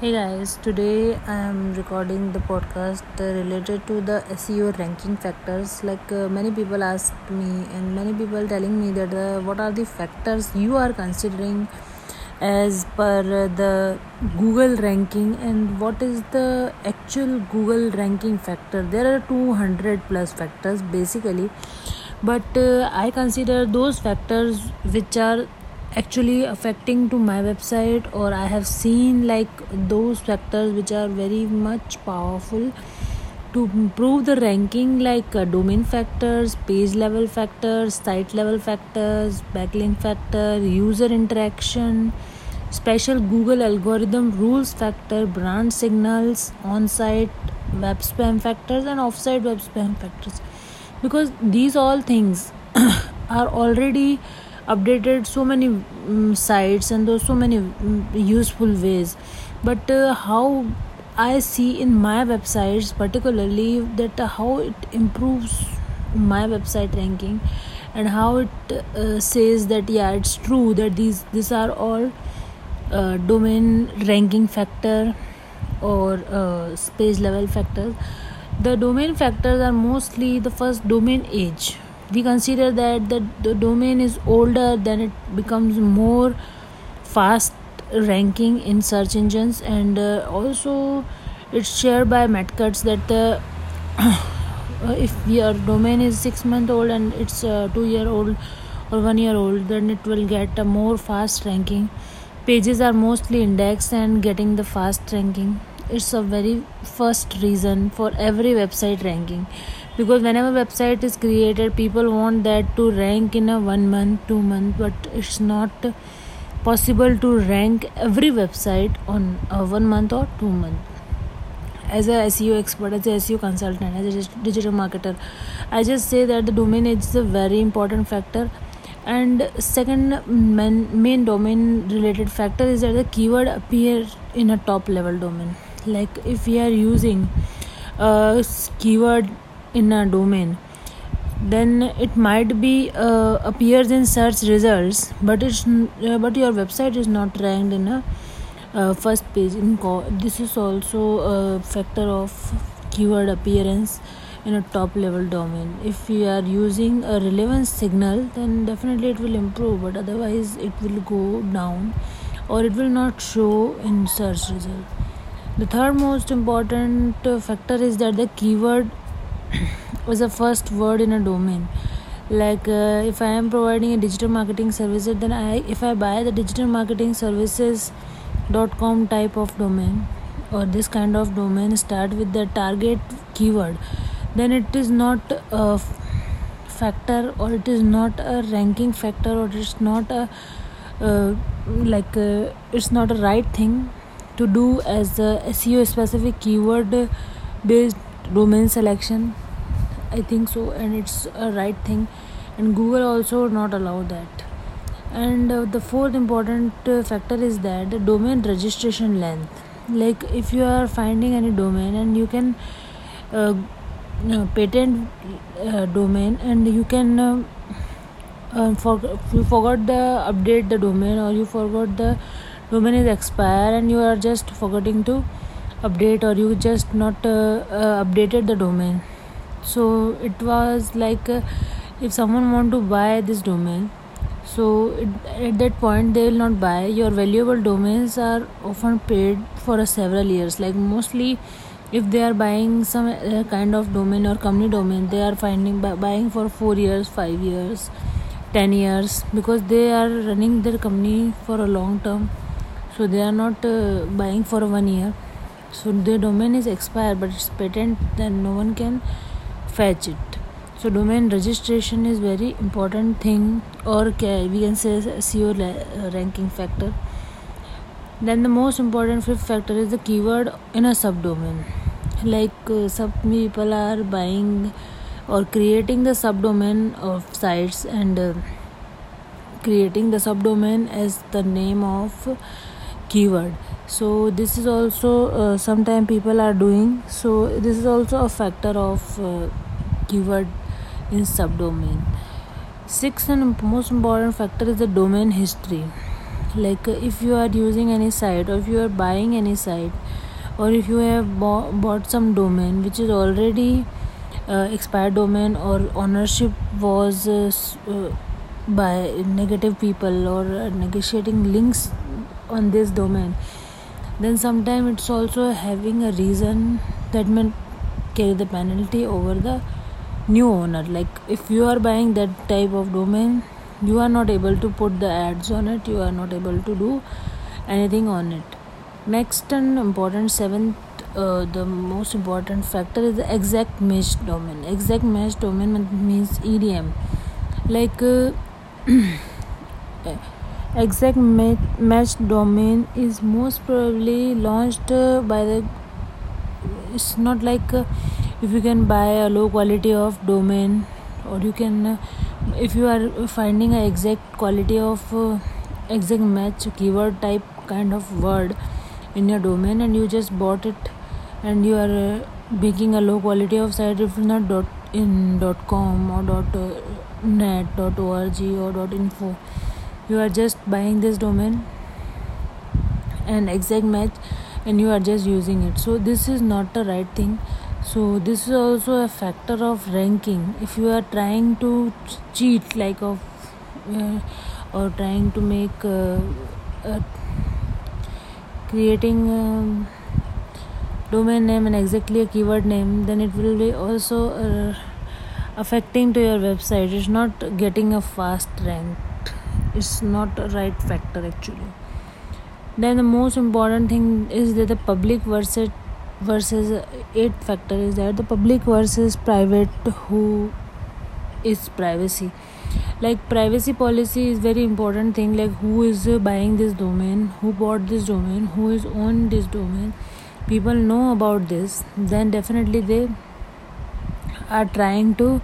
Hey guys, today I am recording the podcast related to the SEO ranking factors. Like uh, many people ask me, and many people telling me that uh, what are the factors you are considering as per uh, the Google ranking, and what is the actual Google ranking factor. There are 200 plus factors basically, but uh, I consider those factors which are actually affecting to my website or i have seen like those factors which are very much powerful to improve the ranking like uh, domain factors page level factors site level factors backlink factor user interaction special google algorithm rules factor brand signals on-site web spam factors and off-site web spam factors. Because these all things are already updated so many um, sites and those so many um, useful ways. But uh, how i see in my websites particularly that uh, how it improves my website ranking and how it uh, says that yeah it's true that these these are all uh, domain ranking factor or uh, space level factors. The domain factors are mostly the first domain age we consider that the, the domain is older then it becomes more fast ranking in search engines and uh, also it's shared by Matt Cutts that the if your domain is six month old and it's uh, two year old or one year old then it will get a more fast ranking. Pages are mostly indexed and getting the fast ranking. It's a very first reason for every website ranking because whenever website is created people want that to rank in a one month two month but it's not possible to rank every website on a one month or two month. As a seo expert as a seo consultant as a digital marketer i just say that the domain is a very important factor. And second main, main domain related factor is that the keyword appear in a top level domain. Like if we are using uh, a keyword in a domain. Then it might be uh, appears in search results but it's uh, but your website is not ranked in a uh, first page. In co- this is also a factor of keyword appearance in a top level domain. If you are using a relevance signal then definitely it will improve but otherwise it will go down or it will not show in search result. The third most important uh, factor is that the keyword was the first word in a domain. Like uh, if i am providing a digital marketing services then i if i buy the digital marketing services dot com type of domain or this kind of domain start with the target keyword then it is not a factor or it is not a ranking factor or it's not a uh, like uh, it's not a right thing to do as a SEO specific keyword based domain selection i think so and it's a right thing. And google also not allow that. And uh, the fourth important uh, factor is that the domain registration length. Like if you are finding any domain and you can uh, patent uh, domain and you can uh, uh, for, you forgot the update the domain or you forgot the domain is expired and you are just forgetting to update or you just not uh, updated the domain so it was like uh, if someone want to buy this domain so it, at that point they will not buy. Your valuable domains are often paid for several years. Like mostly if they are buying some uh, kind of domain or company domain they are finding buying for 4 years 5 years 10 years because they are running their company for a long term. So they are not uh, buying for one year. So the domain is expired but it's patent then no one can fetch it so domain registration is very important thing or we can say seo uh, ranking factor. Then the most important fifth factor is the keyword in a subdomain. Like uh, some people are buying or creating the subdomain of sites and uh, creating the subdomain as the name of keyword. So this is also uh, sometime people are doing. So this is also a factor of uh, keyword in subdomain. Sixth and most important factor is the domain history. Like if you are using any site or if you are buying any site or if you have bought some domain which is already uh, expired domain or ownership was uh, uh, by negative people or negotiating links on this domain then sometimes it's also having a reason that may carry the penalty over the new owner. Like if you are buying that type of domain you are not able to put the ads on it you are not able to do anything on it. Next and important seventh uh, the most important factor is the exact match domain. Exact match domain means edm like uh, exact match domain is most probably launched uh, by the it's not like uh, if you can buy a low quality of domain or you can if you are finding a exact quality of uh, exact match keyword type kind of word in your domain and you just bought it and you are uh, making a low quality of site if not dot in dot com or dot uh, net dot org or dot info you are just buying this domain and exact match and you are just using it. So this is not the right thing so this is also a factor of ranking. If you are trying to cheat like of uh, or trying to make uh, uh, creating um, domain name and exactly a keyword name then it will be also uh, affecting to your website. It's not getting a fast rank. It's not a right factor actually. Then the most important thing is that the public versus versus eight factor is that the public versus private who is privacy? Like privacy policy is very important thing. Like who is buying this domain? Who bought this domain? Who is on this domain? People know about this. Then definitely they are trying to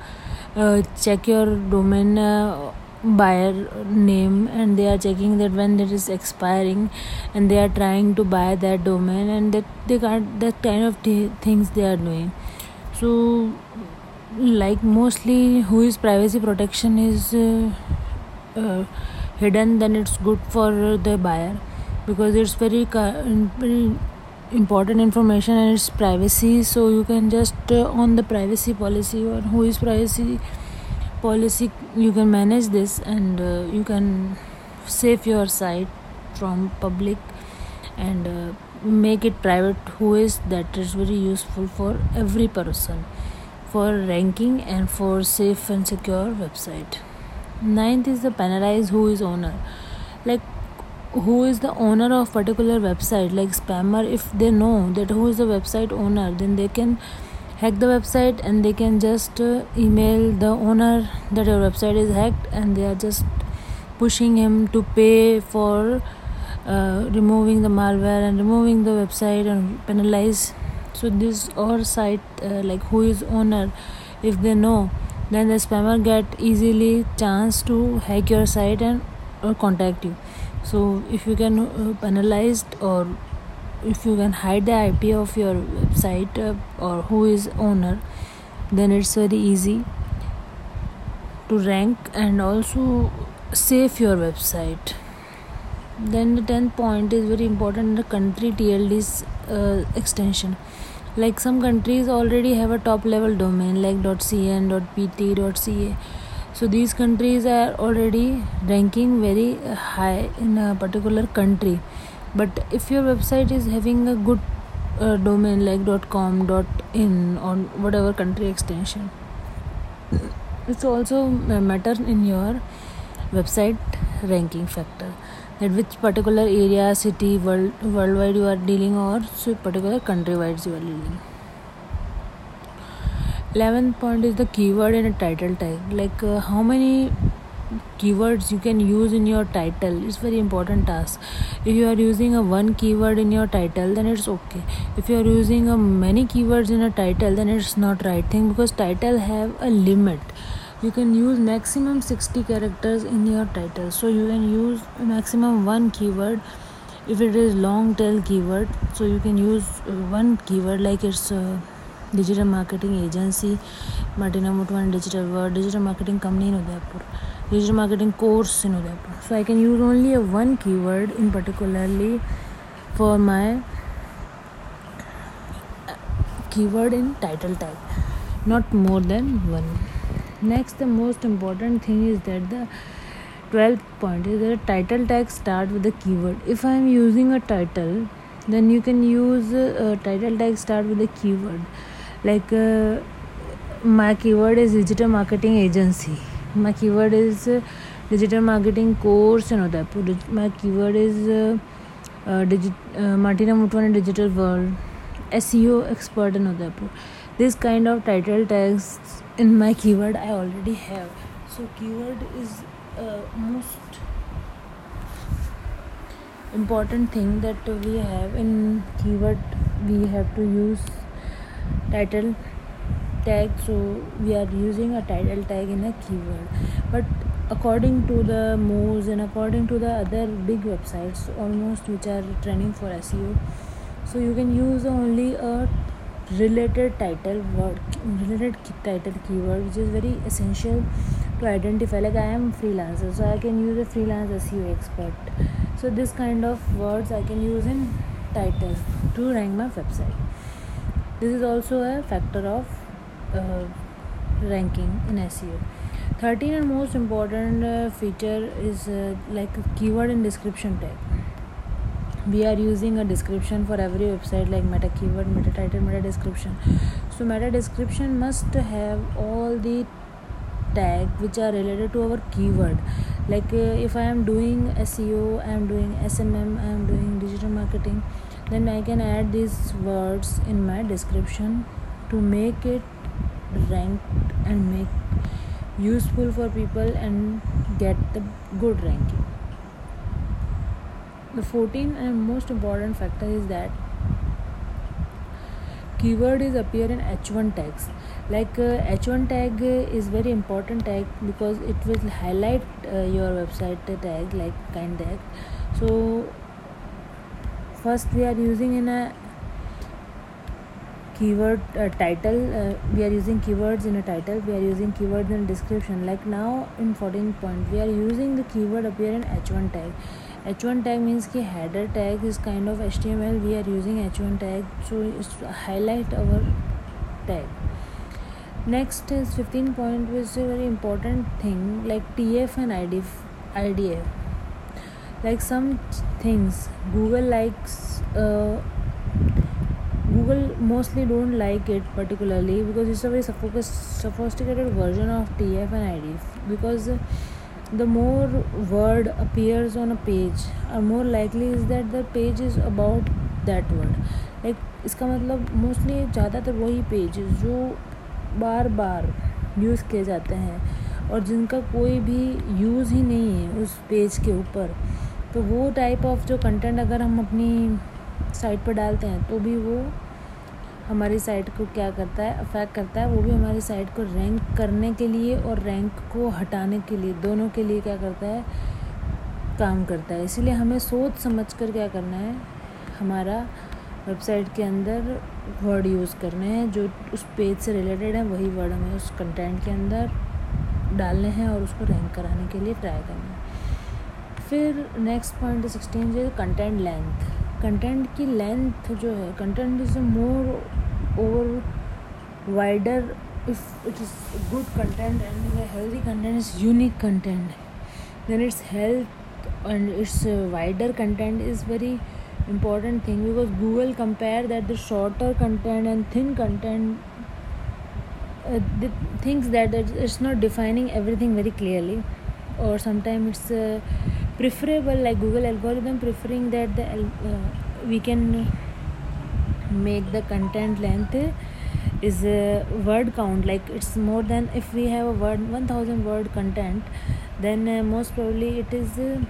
uh, check your domain uh, buyer name and they are checking that when it is expiring and they are trying to buy that domain and that they got that kind of t- things they are doing. So like mostly WHOIS privacy protection is uh, uh, hidden then it's good for the buyer because it's very, very important information and it's privacy. So you can just uh, on the privacy policy or WHOIS privacy policy you can manage this and uh, you can save your site from public and uh, make it private who is that is very useful for every person for ranking and for safe and secure website. Ninth is the penalize who is owner. Like who is the owner of particular website? Like spammer if they know that who is the website owner then they can hack the website and they can just uh, email the owner that your website is hacked and they are just pushing him to pay for uh, removing the malware and removing the website and penalize. So this or site uh, like who is owner if they know then the spammer get easily chance to hack your site and or contact you. So if you can uh, penalize or if you can hide the ip of your website uh, or who is owner then it's very easy to rank and also save your website. Then the 10th point is very important the country tld's uh, extension. Like some countries already have a top level domain like .cn .pt .ca so these countries are already ranking very high in a particular country but if your website is having a good uh, domain like .com .in or whatever country extension it's also matter in your website ranking factor. That which particular area city world worldwide you are dealing or so particular country wide you are dealing. 11th point is the keyword and a title tag. Like uh, how many keywords you can use in your title it's very important task if you are using a one keyword in your title then it's okay if you are using a many keywords in a title then it's not right thing because title have a limit you can use maximum 60 characters in your title so you can use maximum one keyword if it is long tail keyword so you can use one keyword like it's uh, digital marketing agency martina mutwan digital world digital marketing company in udaipur digital marketing course in Udaipur. So I can use only a one keyword in particularly for my uh, keyword in title tag, not more than one. Next, the most important thing is that the 12th point is that title tag start with the keyword. If I am using a title, then you can use a title tag start with a keyword like uh, my keyword is digital marketing agency my keyword is uh, digital marketing course in Udaipur. My keyword is uh, uh, digi- uh, Martina Digital World, SEO expert in Udaipur. This kind of title tags in my keyword I already have. So keyword is uh, most important thing that we have in keyword. We have to use title tag so we are using a title tag in a keyword. But according to the Moz and according to the other big websites almost which are trending for SEO so you can use only a related title word related title keyword which is very essential to identify like I am freelancer so I can use a freelance SEO expert. So this kind of words I can use in title to rank my website. This is also a factor of uh, ranking in SEO. 13 and most important uh, feature is uh, like keyword and description tag. We are using a description for every website like meta keyword, meta title, meta description. So meta description must have all the tag which are related to our keyword like uh, if i am doing seo i am doing smm i am doing digital marketing then i can add these words in my description to make it ranked and make useful for people and get the good ranking. The 14th and most important factor is that keyword is appear in h1 tags. Like uh, h1 tag is very important tag because it will highlight uh, your website tag like kind tag. So first we are using in a keyword uh, title uh, we are using keywords in a title we are using keywords in description. Like now in 14 point we are using the keyword appear in h1 tag. H1 tag means ki header tag is kind of html we are using h1 tag so highlight our tag. Next is 15 point which is a very important thing like tf and idf idf like some things google likes uh, google mostly don't like it particularly because it's a very sophisticated version of tf and idf because the more word appears on a page or more likely is that the page is about that word like इसका मतलब mostly ज़्यादातर वही page जो बार बार use किए जाते हैं और जिनका कोई भी यूज़ ही नहीं है उस पेज के ऊपर तो वो टाइप ऑफ़ जो कंटेंट अगर हम अपनी साइट पर डालते हैं तो भी वो हमारी साइट को क्या करता है अफेक्ट करता है, वो भी हमारी साइट को रैंक करने के लिए और रैंक को हटाने के लिए, दोनों के लिए क्या करता है, काम करता है। इसीलिए हमें सोच समझ कर क्या करना है, हमारा वेबसाइट के अंदर वर्ड यूज़ करने हैं, जो उस पेज से रिलेटेड है, वही वर्ड हमें उस कंटेंट के अंदर डालने हैं और उसको रैंक कराने के लिए ट्राई करना है। फिर नेक्स्ट पॉइंट सिक्सटीन जो कंटेंट लेंथ कंटेंट की लेंथ जो है कंटेंट इज़ मोर और wider if it is good content and healthy content is unique content then it's health and it's wider content is very important thing because Google compare that the shorter content and thin content things that it's not defining everything very clearly और sometime it's preferable like google algorithm preferring that the uh, we can make the content length is a word count. Like it's more than if we have a word 1000 word content then uh, most probably it is uh,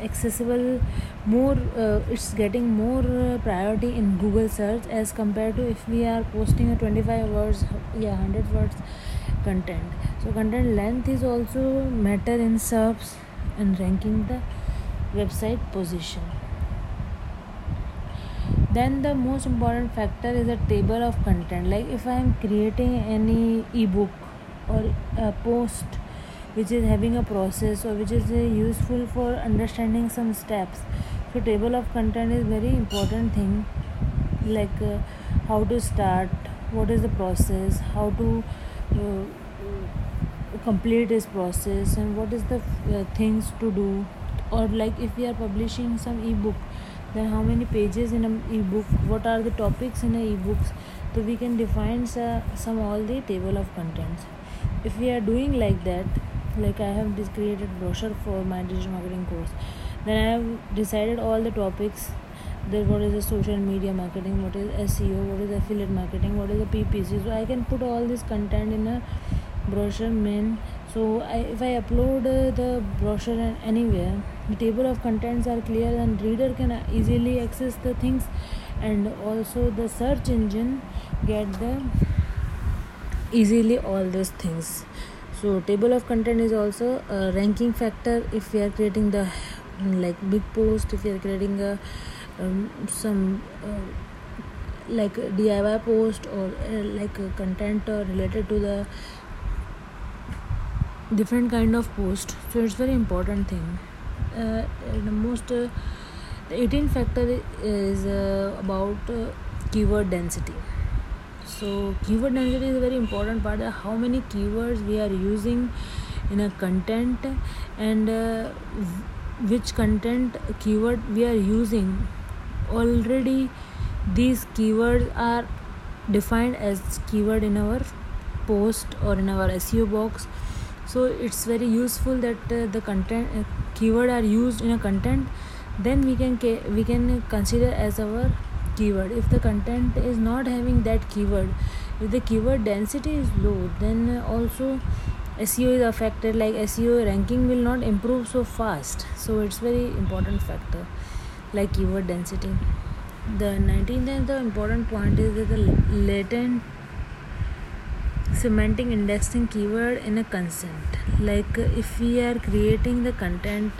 accessible more uh, it's getting more uh, priority in google search as compared to if we are posting a 25 words yeah 100 words content. So content length is also matter in search and ranking the website position. Then the most important factor is a table of content. Like if i am creating any ebook or a post which is having a process or which is uh, useful for understanding some steps so table of content is very important thing. Like uh, how to start what is the process how to uh, complete this process and what is the uh, things to do? Or like if we are publishing some ebook then how many pages in an ebook? What are the topics in a ebooks? So we can define uh, some all the table of contents. If we are doing like that like i have this created brochure for my digital marketing course then i have decided all the topics then what is the social media marketing what is seo what is affiliate marketing what is the ppc so i can put all this content in a brochure main. So I, if i upload uh, the brochure anywhere the table of contents are clear and reader can easily access the things and also the search engine get the easily all these things. So table of content is also a ranking factor if we are creating the like big post if we are creating a um, some uh, like diy post or uh, like content uh, related to the different kind of post so it's very important thing. Uh, the most uh, the 18th factor is uh, about uh, keyword density. So keyword density is a very important part of how many keywords we are using in a content and uh, which content keyword we are using. Already these keywords are defined as keyword in our post or in our seo box so it's very useful that uh, the content uh, keyword are used in a content then we can we can consider as our keyword. If the content is not having that keyword if the keyword density is low then also seo is affected like seo ranking will not improve so fast. So it's very important factor like keyword density. The 19th and the important point is that the latent semantic indexing keyword in a consent. Like if we are creating the content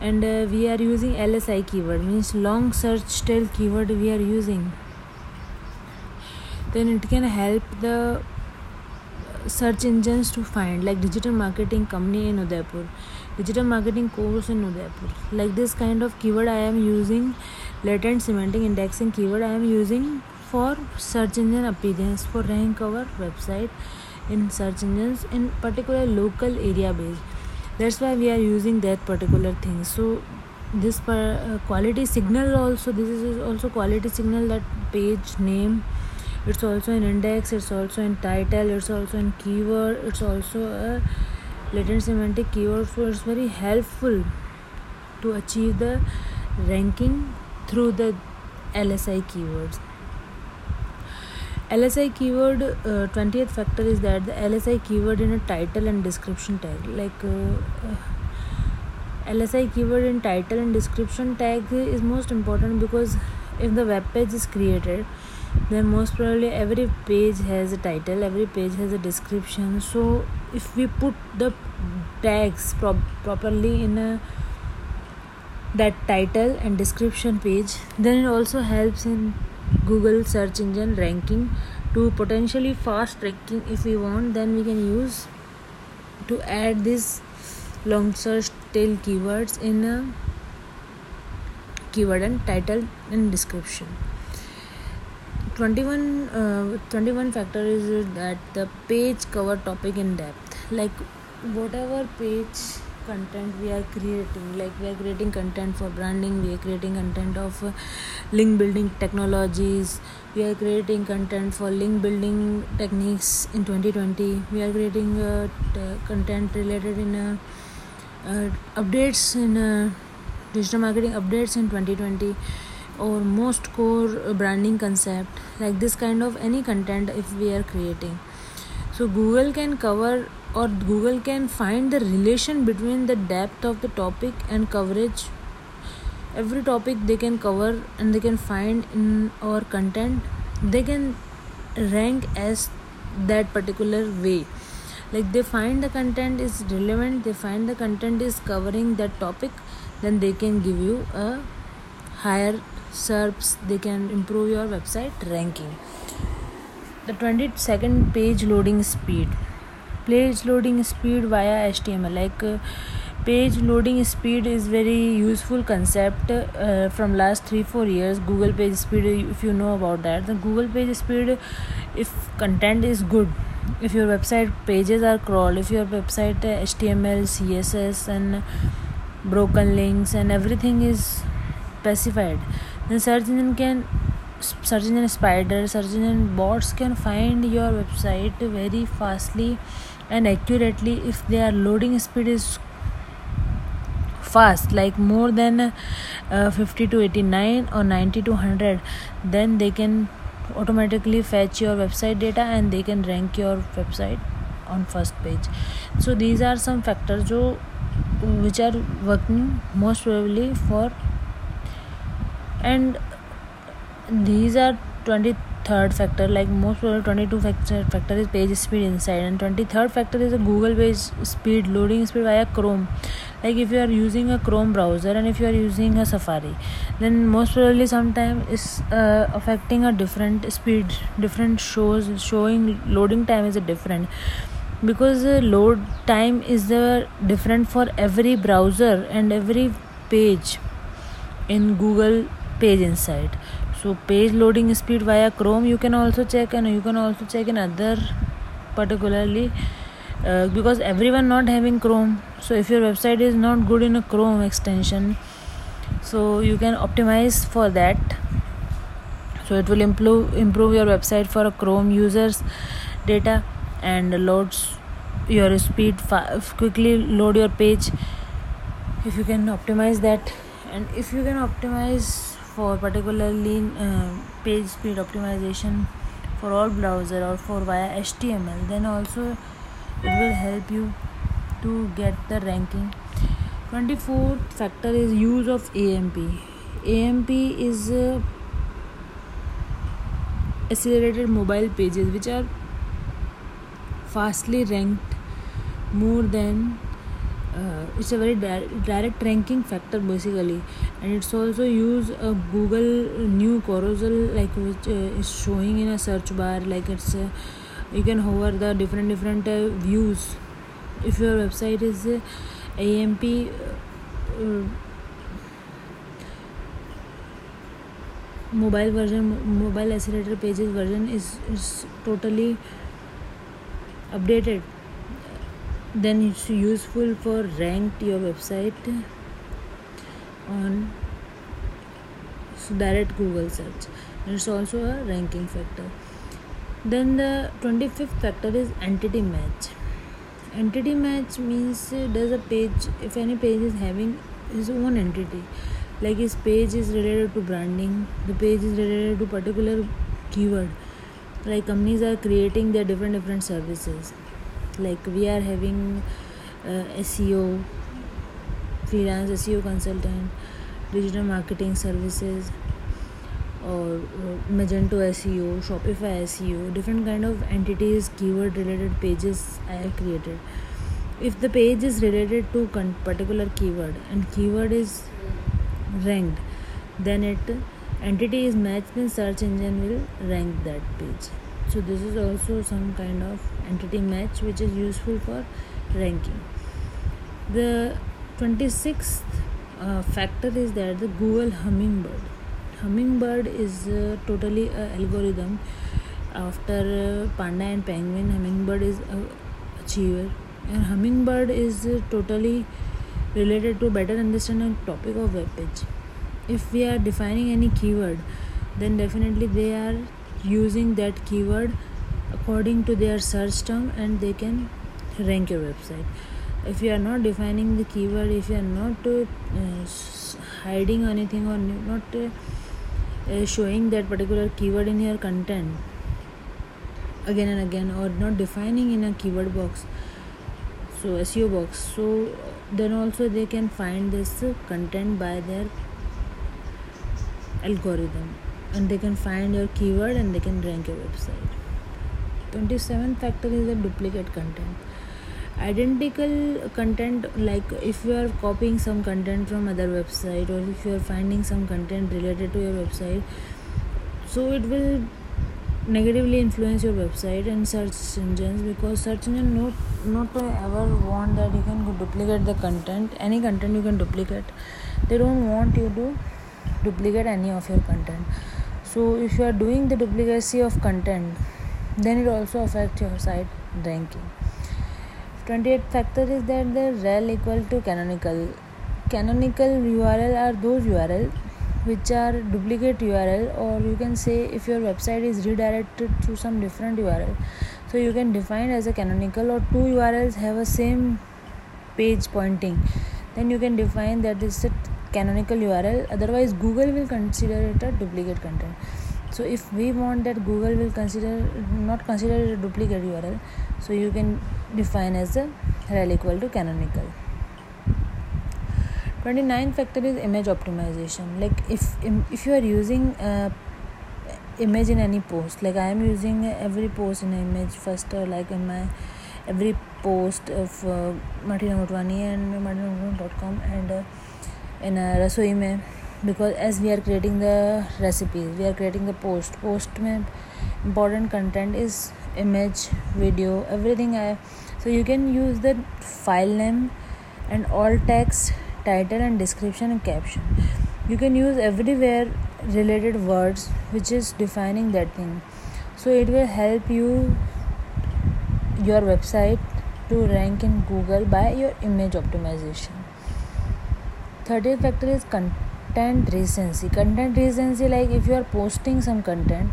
and uh, we are using lsi keyword means long search tail keyword we are using then it can help the search engines to find like digital marketing company in udaipur digital marketing course in udaipur. Like this kind of keyword i am using latent semantic indexing keyword i am using for search engine appearance for rank our website in search engines in particular local area based that's why we are using that particular thing. So this per, uh, quality signal also this is also quality signal that page name it's also an index it's also in title it's also in keyword it's also a latent semantic keyword. So it's very helpful to achieve the ranking through the lsi keywords LSI keyword uh, 20th factor is that the LSI keyword in a title and description tag like uh, LSI keyword in title and description tag is most important because if the web page is created then most probably every page has a title every page has a description. So if we put the tags pro- properly in a that title and description page then it also helps in google search engine ranking to potentially fast ranking if we want then we can use to add this long search tail keywords in a keyword and title and description. 21 uh, 21 factor is that the page cover topic in depth. Like whatever page content we are creating. Like we are creating content for branding we are creating content of uh, link building technologies we are creating content for link building techniques in 2020 we are creating uh, t- content related in uh, uh updates in uh, digital marketing updates in 2020 or most core branding concept like this kind of any content if we are creating. So google can cover or google can find the relation between the depth of the topic and coverage. Every topic they can cover and they can find in our content they can rank as that particular way. Like they find the content is relevant they find the content is covering that topic then they can give you a higher SERPs they can improve your website ranking. The 22nd page loading speed page loading speed via html like uh, page loading speed is very useful concept uh, from last 3 4 years. Google page speed if you know about that the google page speed if content is good if your website pages are crawled if your website html css and broken links and everything is specified then search engine can search engine and spider search engine and bots can find your website very fastly and accurately if they are loading speed is fast like more than fifty to eighty nine और ninety to hundred then they can automatically fetch your website data and they can rank your website on first page so these are some factor जो which are working most probably for and these are 23rd factor like most probably 22 factor factor is page speed inside and 23rd factor is a google page speed loading speed via chrome. Like if you are using a chrome browser and if you are using a safari then most probably sometime is uh, affecting a different speed different shows showing loading time is a different. Because the load time is the different for every browser and every page in google page inside so page loading speed via chrome you can also check and you can also check in other particularly uh, because everyone not having chrome. So if your website is not good in a chrome extension so you can optimize for that. So it will improve improve your website for a chrome users data and loads your speed fa- quickly load your page. If you can optimize that and if you can optimize for particularly uh, page speed optimization for all browser or for via html then also it will help you to get the ranking 24th factor is use of amp amp is uh, accelerated mobile pages which are fastly ranked more than uh, it's a very di- direct ranking factor basically and it's also use a google new carousel like which uh, is showing in a search bar like it's uh, you can hover the different different uh, views if your website is uh, amp uh, mobile version mobile accelerator pages version is is totally updated then it's useful for ranked your website on direct google search. It's also a ranking factor. Then the 25th factor is entity match. Entity match means uh, does a page if any page is having his own entity like his page is related to branding the page is related to particular keyword like companies are creating their different different services like we are having uh, seo freelance seo consultant digital marketing services or uh, magento seo shopify seo different kind of entities keyword related pages i have created. If the page is related to con- particular keyword and keyword is ranked then it entity is matched then search engine will rank that page. So this is also some kind of entity match which is useful for ranking. The 26th uh, factor is that the google hummingbird. Hummingbird is uh, totally a algorithm after uh, panda and penguin. Hummingbird is a achiever. And hummingbird is uh, totally related to better understanding topic of web page. If we are defining any keyword then definitely they are using that keyword according to their search term and they can rank your website. If you are not defining the keyword if you are not uh, hiding anything or not uh, uh, showing that particular keyword in your content again and again or not defining in a keyword box so seo box so then also they can find this content by their algorithm and they can find your keyword and they can rank your website 27th factor is the duplicate content. Identical content like if you are copying some content from other website or if you are finding some content related to your website so it will negatively influence your website and search engines because search engine not not ever want that you can duplicate the content. Any content you can duplicate. They don't want you to duplicate any of your content. So if you are doing the duplicacy of content then it also affects your site ranking. 28th factor is that the rel equal to canonical. Canonical url are those url which are duplicate url or you can say if your website is redirected to some different url so you can define as a canonical or two urls have a same page pointing. Then you can define that is a canonical url otherwise google will consider it a duplicate content so if we want that google will consider not consider it a duplicate url so you can define as a rel equal to canonical. 29 factor is image optimization. Like if if you are using uh, image in any post like i am using every post in image first uh, like in my every post of uh, Martina Motwani and martinamotwani.com and uh, in uh, rasoi mein because as we are creating the recipes we are creating the post. Post mein important content is image video everything I, so you can use the file name and all text title and description and caption. You can use everywhere related words which is defining that thing. So it will help you your website to rank in google by your image optimization. 30th factor is content recency. Content recency like if you are posting some content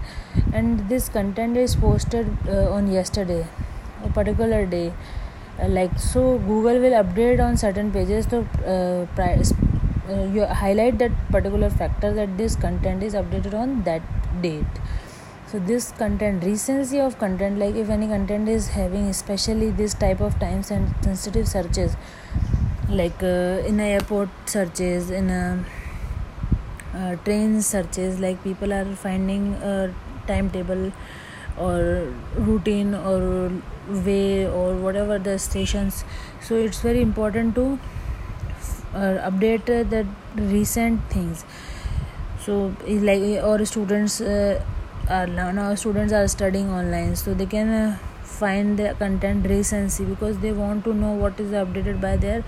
and this content is posted uh, on yesterday a particular day uh, like so google will update on certain pages to uh, uh, you highlight that particular factor that this content is updated on that date. So this content recency of content like if any content is having especially this type of time sensitive searches like uh, in airport searches in a uh, train searches like people are finding a timetable or routine or way or whatever the stations. So it's very important to uh, update the recent things. So like or students uh, are now students are studying online so they can uh, find the content recency because they want to know what is updated by their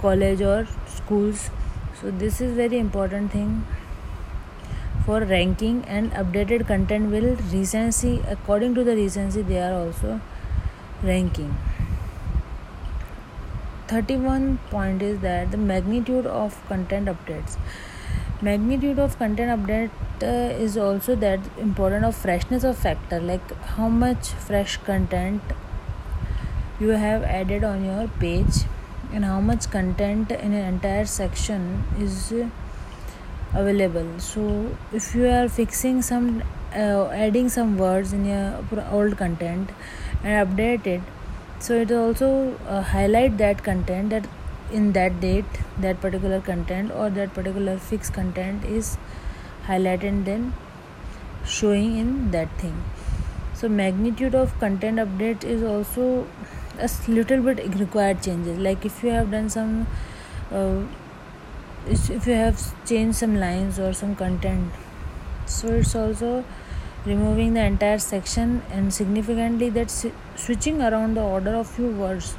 college or schools so this is very important thing. For ranking and updated content will recency according to the recency they are also ranking. 31 point is that the magnitude of content updates. Magnitude of content update uh, is also that important of freshness of factor like how much fresh content you have added on your page and how much content in an entire section is available. So if you are fixing some uh, adding some words in your old content and update it so it also uh, highlight that content that in that date that particular content or that particular fixed content is highlighted and then showing in that thing. So magnitude of content update is also a little bit required changes. Like if you have done some uh, if you have changed some lines or some content so it's also removing the entire section and significantly that switching around the order of few words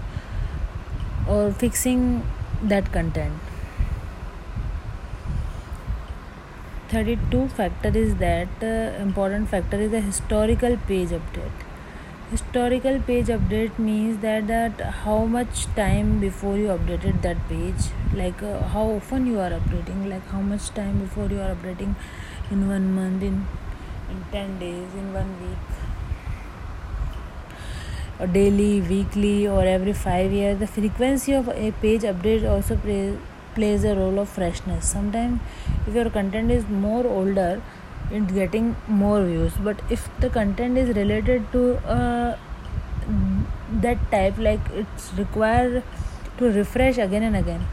or fixing that content. 32 factor is that uh, important factor is the historical page update historical page update means that that how much time before you updated that page? Like uh, how often you are updating? Like how much time before you are updating in one month in in 10 days in one week? Or daily weekly or every 5 years? The frequency of a page update also play, plays a role of freshness. Sometimes if your content is more older it's getting more views. But if the content is related to uh, that type like it's required to refresh again and again.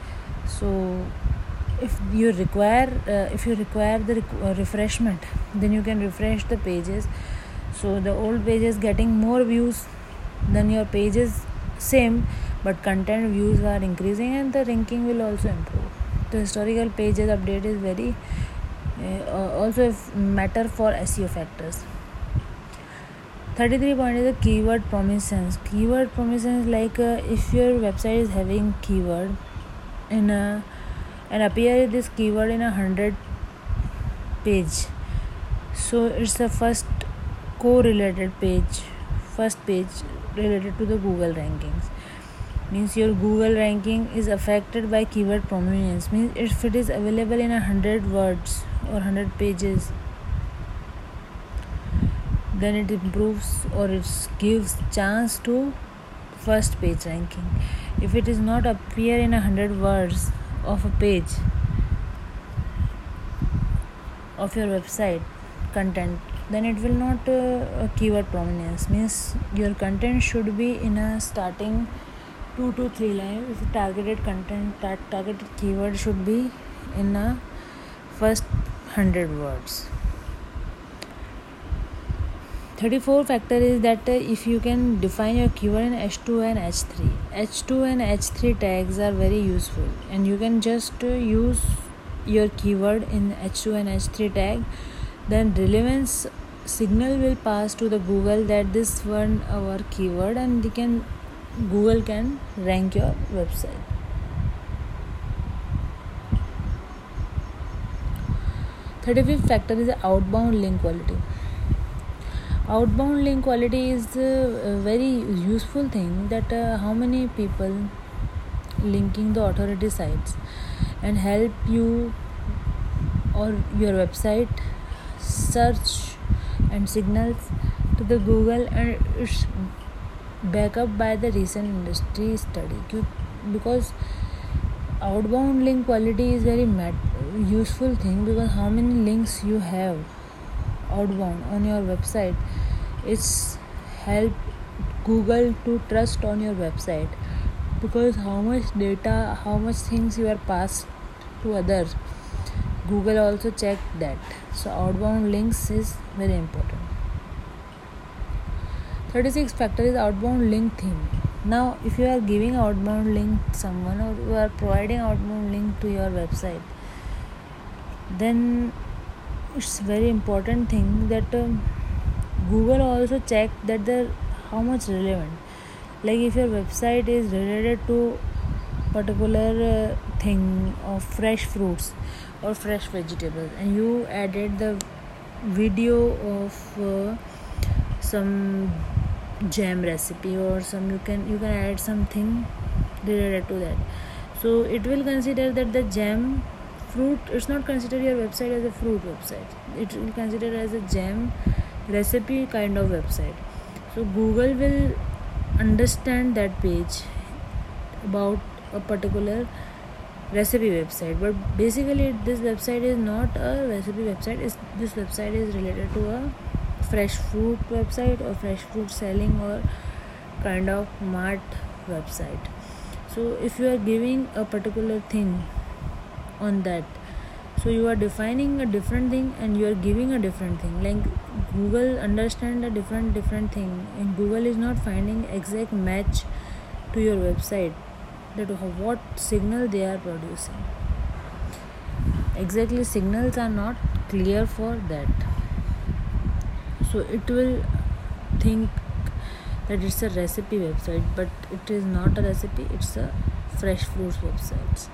So if you require uh, if you require the uh, refreshment then you can refresh the pages. So the old pages getting more views than your pages same but content views are increasing and the ranking will also improve. The historical pages update is very also matter for seo factors. 33 point is the keyword prominence keyword prominence like uh, if your website is having keyword in a and appear this keyword in a hundred page. So it's the first correlated page first page related to the google rankings means your google ranking is affected by keyword prominence. Means if it is available in a hundred words or hundred pages then it improves or it gives chance to first page ranking. If it is not appear in a hundred words of a page of your website content then it will not uh, keyword prominence. Means your content should be in a starting two to three lines if targeted content. That targeted keyword should be in a first 100 words. 34 factor is that if you can define your keyword in h2 and h3 h2 and h3 tags are very useful. And you can just use your keyword in h2 and h3 tag. Then relevance signal will pass to the google that this one our keyword and they can google can rank your website Thirty-fifth factor is outbound link quality. Outbound link quality is a very useful thing that uh, how many people linking the authority sites and help you or your website search and signals to the google and it's backed up by the recent industry study. Because outbound link quality is very mat- useful thing because how many links you have outbound on your website it's help google to trust on your website. Because how much data how much things you are passed to others google also check that. So outbound links is very important 36 factor is outbound link theme. Now if you are giving outbound link to someone or you are providing outbound link to your website then it's very important thing that um, google also check that the how much relevant. Like if your website is related to particular uh, thing of fresh fruits or fresh vegetables and you added the video of uh, some jam recipe or some you can you can add something related to that. So it will consider that the jam fruit it's not consider your website as a fruit website. It will consider as a jam recipe kind of website. So google will understand that page about a particular recipe website. But basically this website is not a recipe website. Is this website is related to a fresh fruit website or fresh fruit selling or kind of mart website. So if you are giving a particular thing on that so you are defining a different thing and you are giving a different thing. Like google understand a different different thing and google is not finding exact match to your website that what signal they are producing. Exactly signals are not clear for that so it will think that it's a recipe website but it is not a recipe it's a fresh fruits website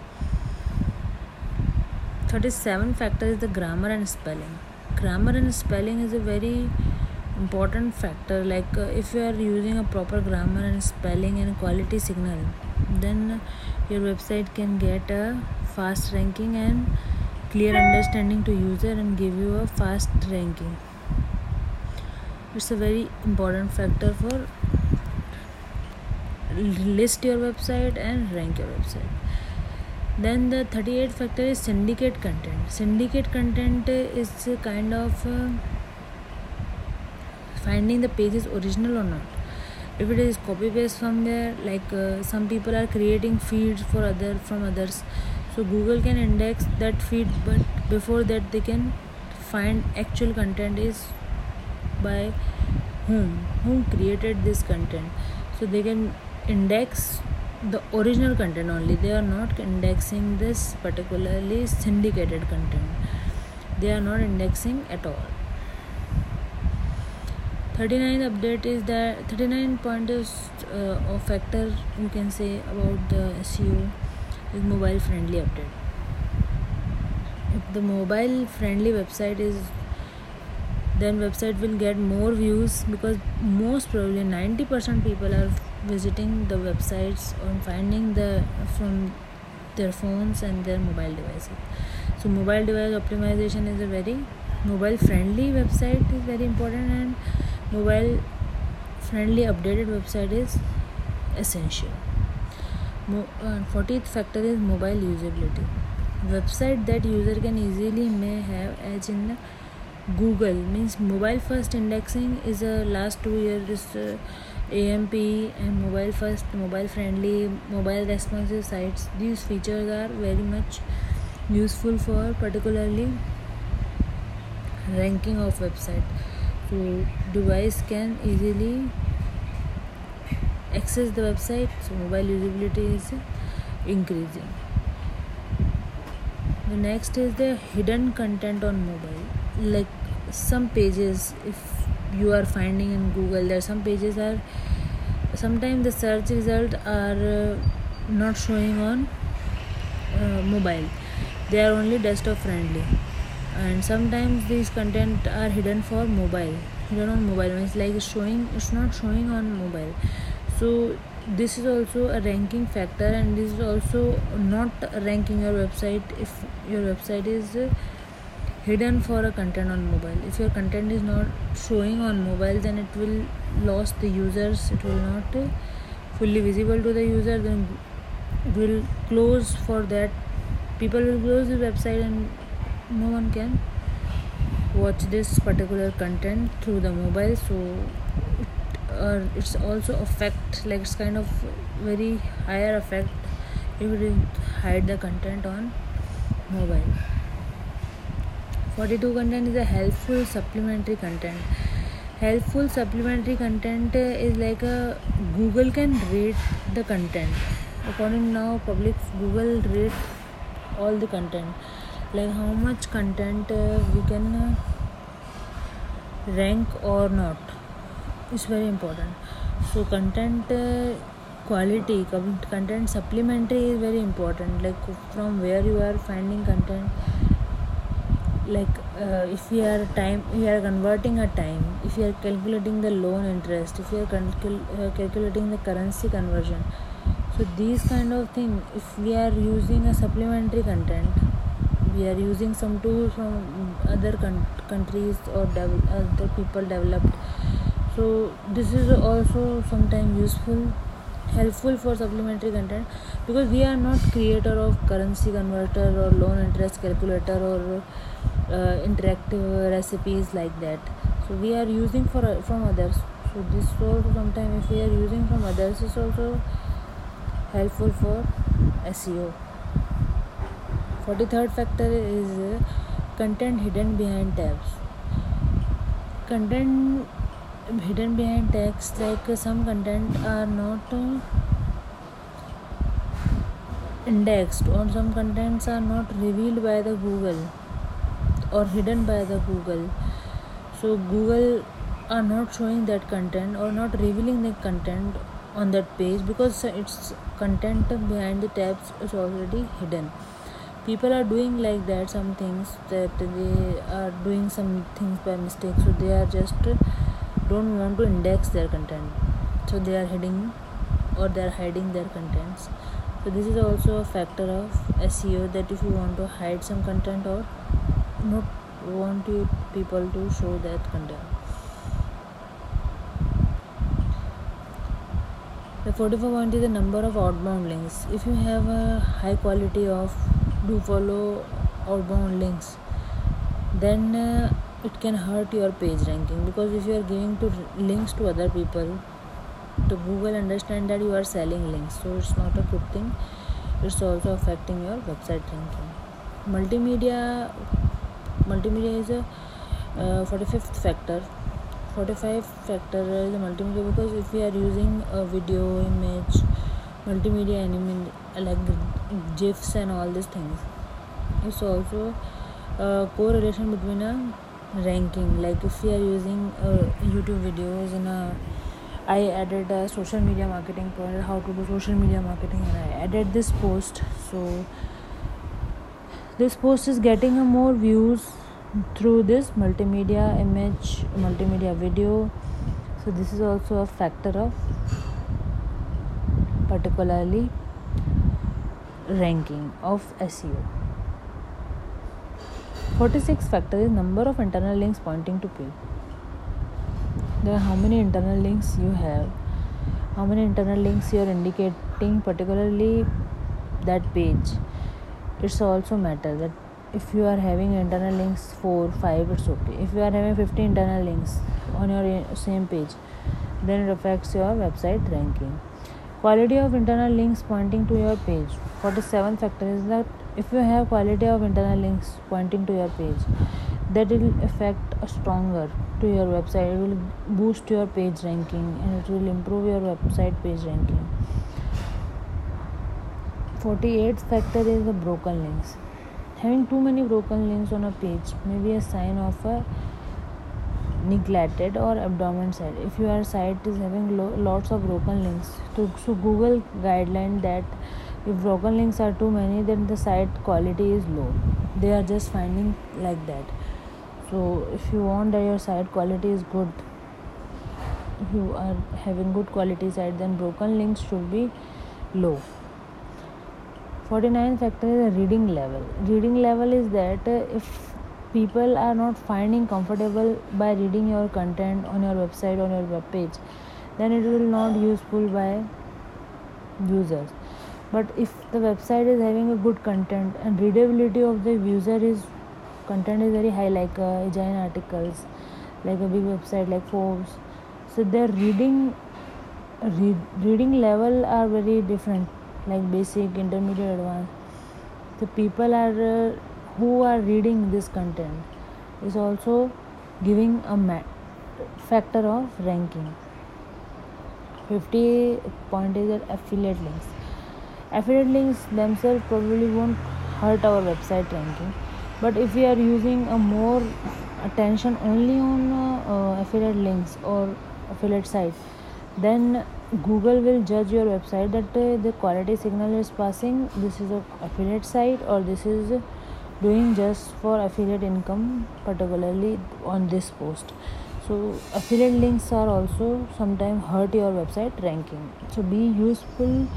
37 factor is the grammar and spelling. Grammar and spelling is a very important factor like uh, if you are using a proper grammar and spelling and quality signal then your website can get a fast ranking and clear understanding to user and give you a fast ranking it's a very important factor for list your website and rank your website. Then the 38 factor is syndicate content. Syndicate content is kind of uh, finding the page is original or not. If it is copy paste from there like uh, some people are creating feeds for other from others. So google can index that feed but before that they can find actual content is by whom? Whom created this content? So they can index the original content only. They are not indexing this particularly syndicated content. They are not indexing at all. 39 update is that 39 point is uh, a factor you can say about the SEO is mobile friendly update. If the mobile friendly website is then website will get more views because most probably 90% people are visiting the websites or finding the from their phones and their mobile devices so mobile device optimization is a very mobile friendly website is very important and mobile friendly updated website is essential Mo- uh, 40th factor is mobile usability website that user can easily may have as in google means mobile first indexing is a last two years uh, amp and mobile first mobile friendly mobile responsive sites. These features are very much useful for particularly ranking of website. So device can easily access the website so mobile usability is increasing. The next is the hidden content on mobile like some pages if you are finding in google there some pages are sometimes the search result are uh, not showing on uh, mobile. They are only desktop friendly. And sometimes these content are hidden for mobile hidden on mobile. It's like showing it's not showing on mobile. So this is also a ranking factor and this is also not ranking your website. If your website is hidden for a content on mobile. If your content is not showing on mobile then it will lose the users. It will not uh, fully visible to the user then it will close for that. People will close the website and no one can watch this particular content through the mobile. So or it's also effect like it's kind of very higher effect if you hide the content on mobile forty two content is a helpful supplementary content helpful supplementary content is like a Google can read the content according now public Google read all the content like how much content we can rank और not is very important so content quality content supplementary is very important like from where you are finding content like uh, if we are time we are converting a time if you are calculating the loan interest if you are uh, calculating the currency conversion. So these kind of thing if we are using a supplementary content we are using some tools from other con- countries or dev- other people developed. So this is also sometimes useful helpful for supplementary content because we are not creator of currency converter or loan interest calculator or uh, interactive recipes like that. So we are using for uh, from others. So this also sometimes if we are using from others is also helpful for seo 43rd factor is uh, content hidden behind tabs. Content hidden behind text like some content are not uh, indexed or some contents are not revealed by the google or hidden by the google. So google are not showing that content or not revealing the content on that page because its content behind the tabs is already hidden. People are doing like that some things that they are doing some things by mistake. So they are just don't want to index their content. So they are hiding or they are hiding their contents. So this is also a factor of seo that if you want to hide some content or not want you people to show that content. The 44 point is the number of outbound links. If you have a high quality of do follow outbound links then uh, it can hurt your page ranking. Because if you are giving to links to other people to google understand that you are selling links so it's not a good thing. It's also affecting your website ranking. Multimedia multimedia is forty fifth factor forty five factor is multimedia because if you are using video image multimedia enemy like GIFs and all this things it's also correlation between a ranking like if you are using YouTube videos in I added social media marketing पर how to do social media marketing and I added this post so this post is getting a more views through this multimedia image multimedia video. So this is also a factor of particularly ranking of seo 46 factor is number of internal links pointing to page there are how many internal links you have? How many internal links you are indicating particularly that page it's also matter that if you are having internal links 4 5 it's okay. If you are having 50 internal links on your eh, same page then it affects your website ranking. Quality of internal links pointing to your page. 47 factor is that if you have quality of internal links pointing to your page that will affect stronger to your website. It will boost your page ranking and it will improve your website page ranking 48th factor is the broken links. Having too many broken links on a page may be a sign of a neglected or abdomen site if your site is having lo- lots of broken links so, so google guideline that if broken links are too many then the site quality is low. They are just finding like that. So if you want that your site quality is good if you are having good quality site then broken links should be low 49 factor is a reading level. Reading level is that if people are not finding comfortable by reading your content on your website on your web page then it will not useful by users. But if the website is having a good content and readability of the user is content is very high like uh, giant articles like a big website like forbes so their reading read, reading level are very different like basic intermediate advanced. The people are uh, who are reading this content is also giving a mat- factor of ranking. 50 point is affiliate links. Affiliate links themselves probably won't hurt our website ranking but if we are using a more attention only on uh, uh, affiliate links or affiliate sites then google will judge your website that uh, the quality signal is passing this is a affiliate site or this is doing just for affiliate income particularly on this post. So affiliate links are also sometimes hurt your website ranking. So be useful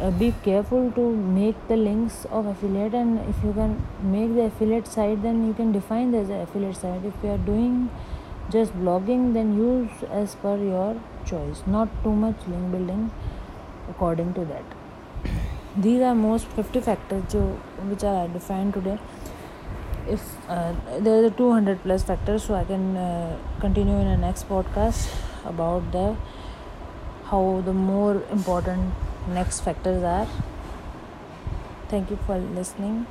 uh, be careful to make the links of affiliate and if you can make the affiliate site then you can define as affiliate site. If you are doing just blogging then use as per your choice. Not too much link building according to that. These are most 50 factors which are defined today. If uh, there are 200 plus factors so i can uh, continue in the next podcast about the how the more important next factors are. Thank you for listening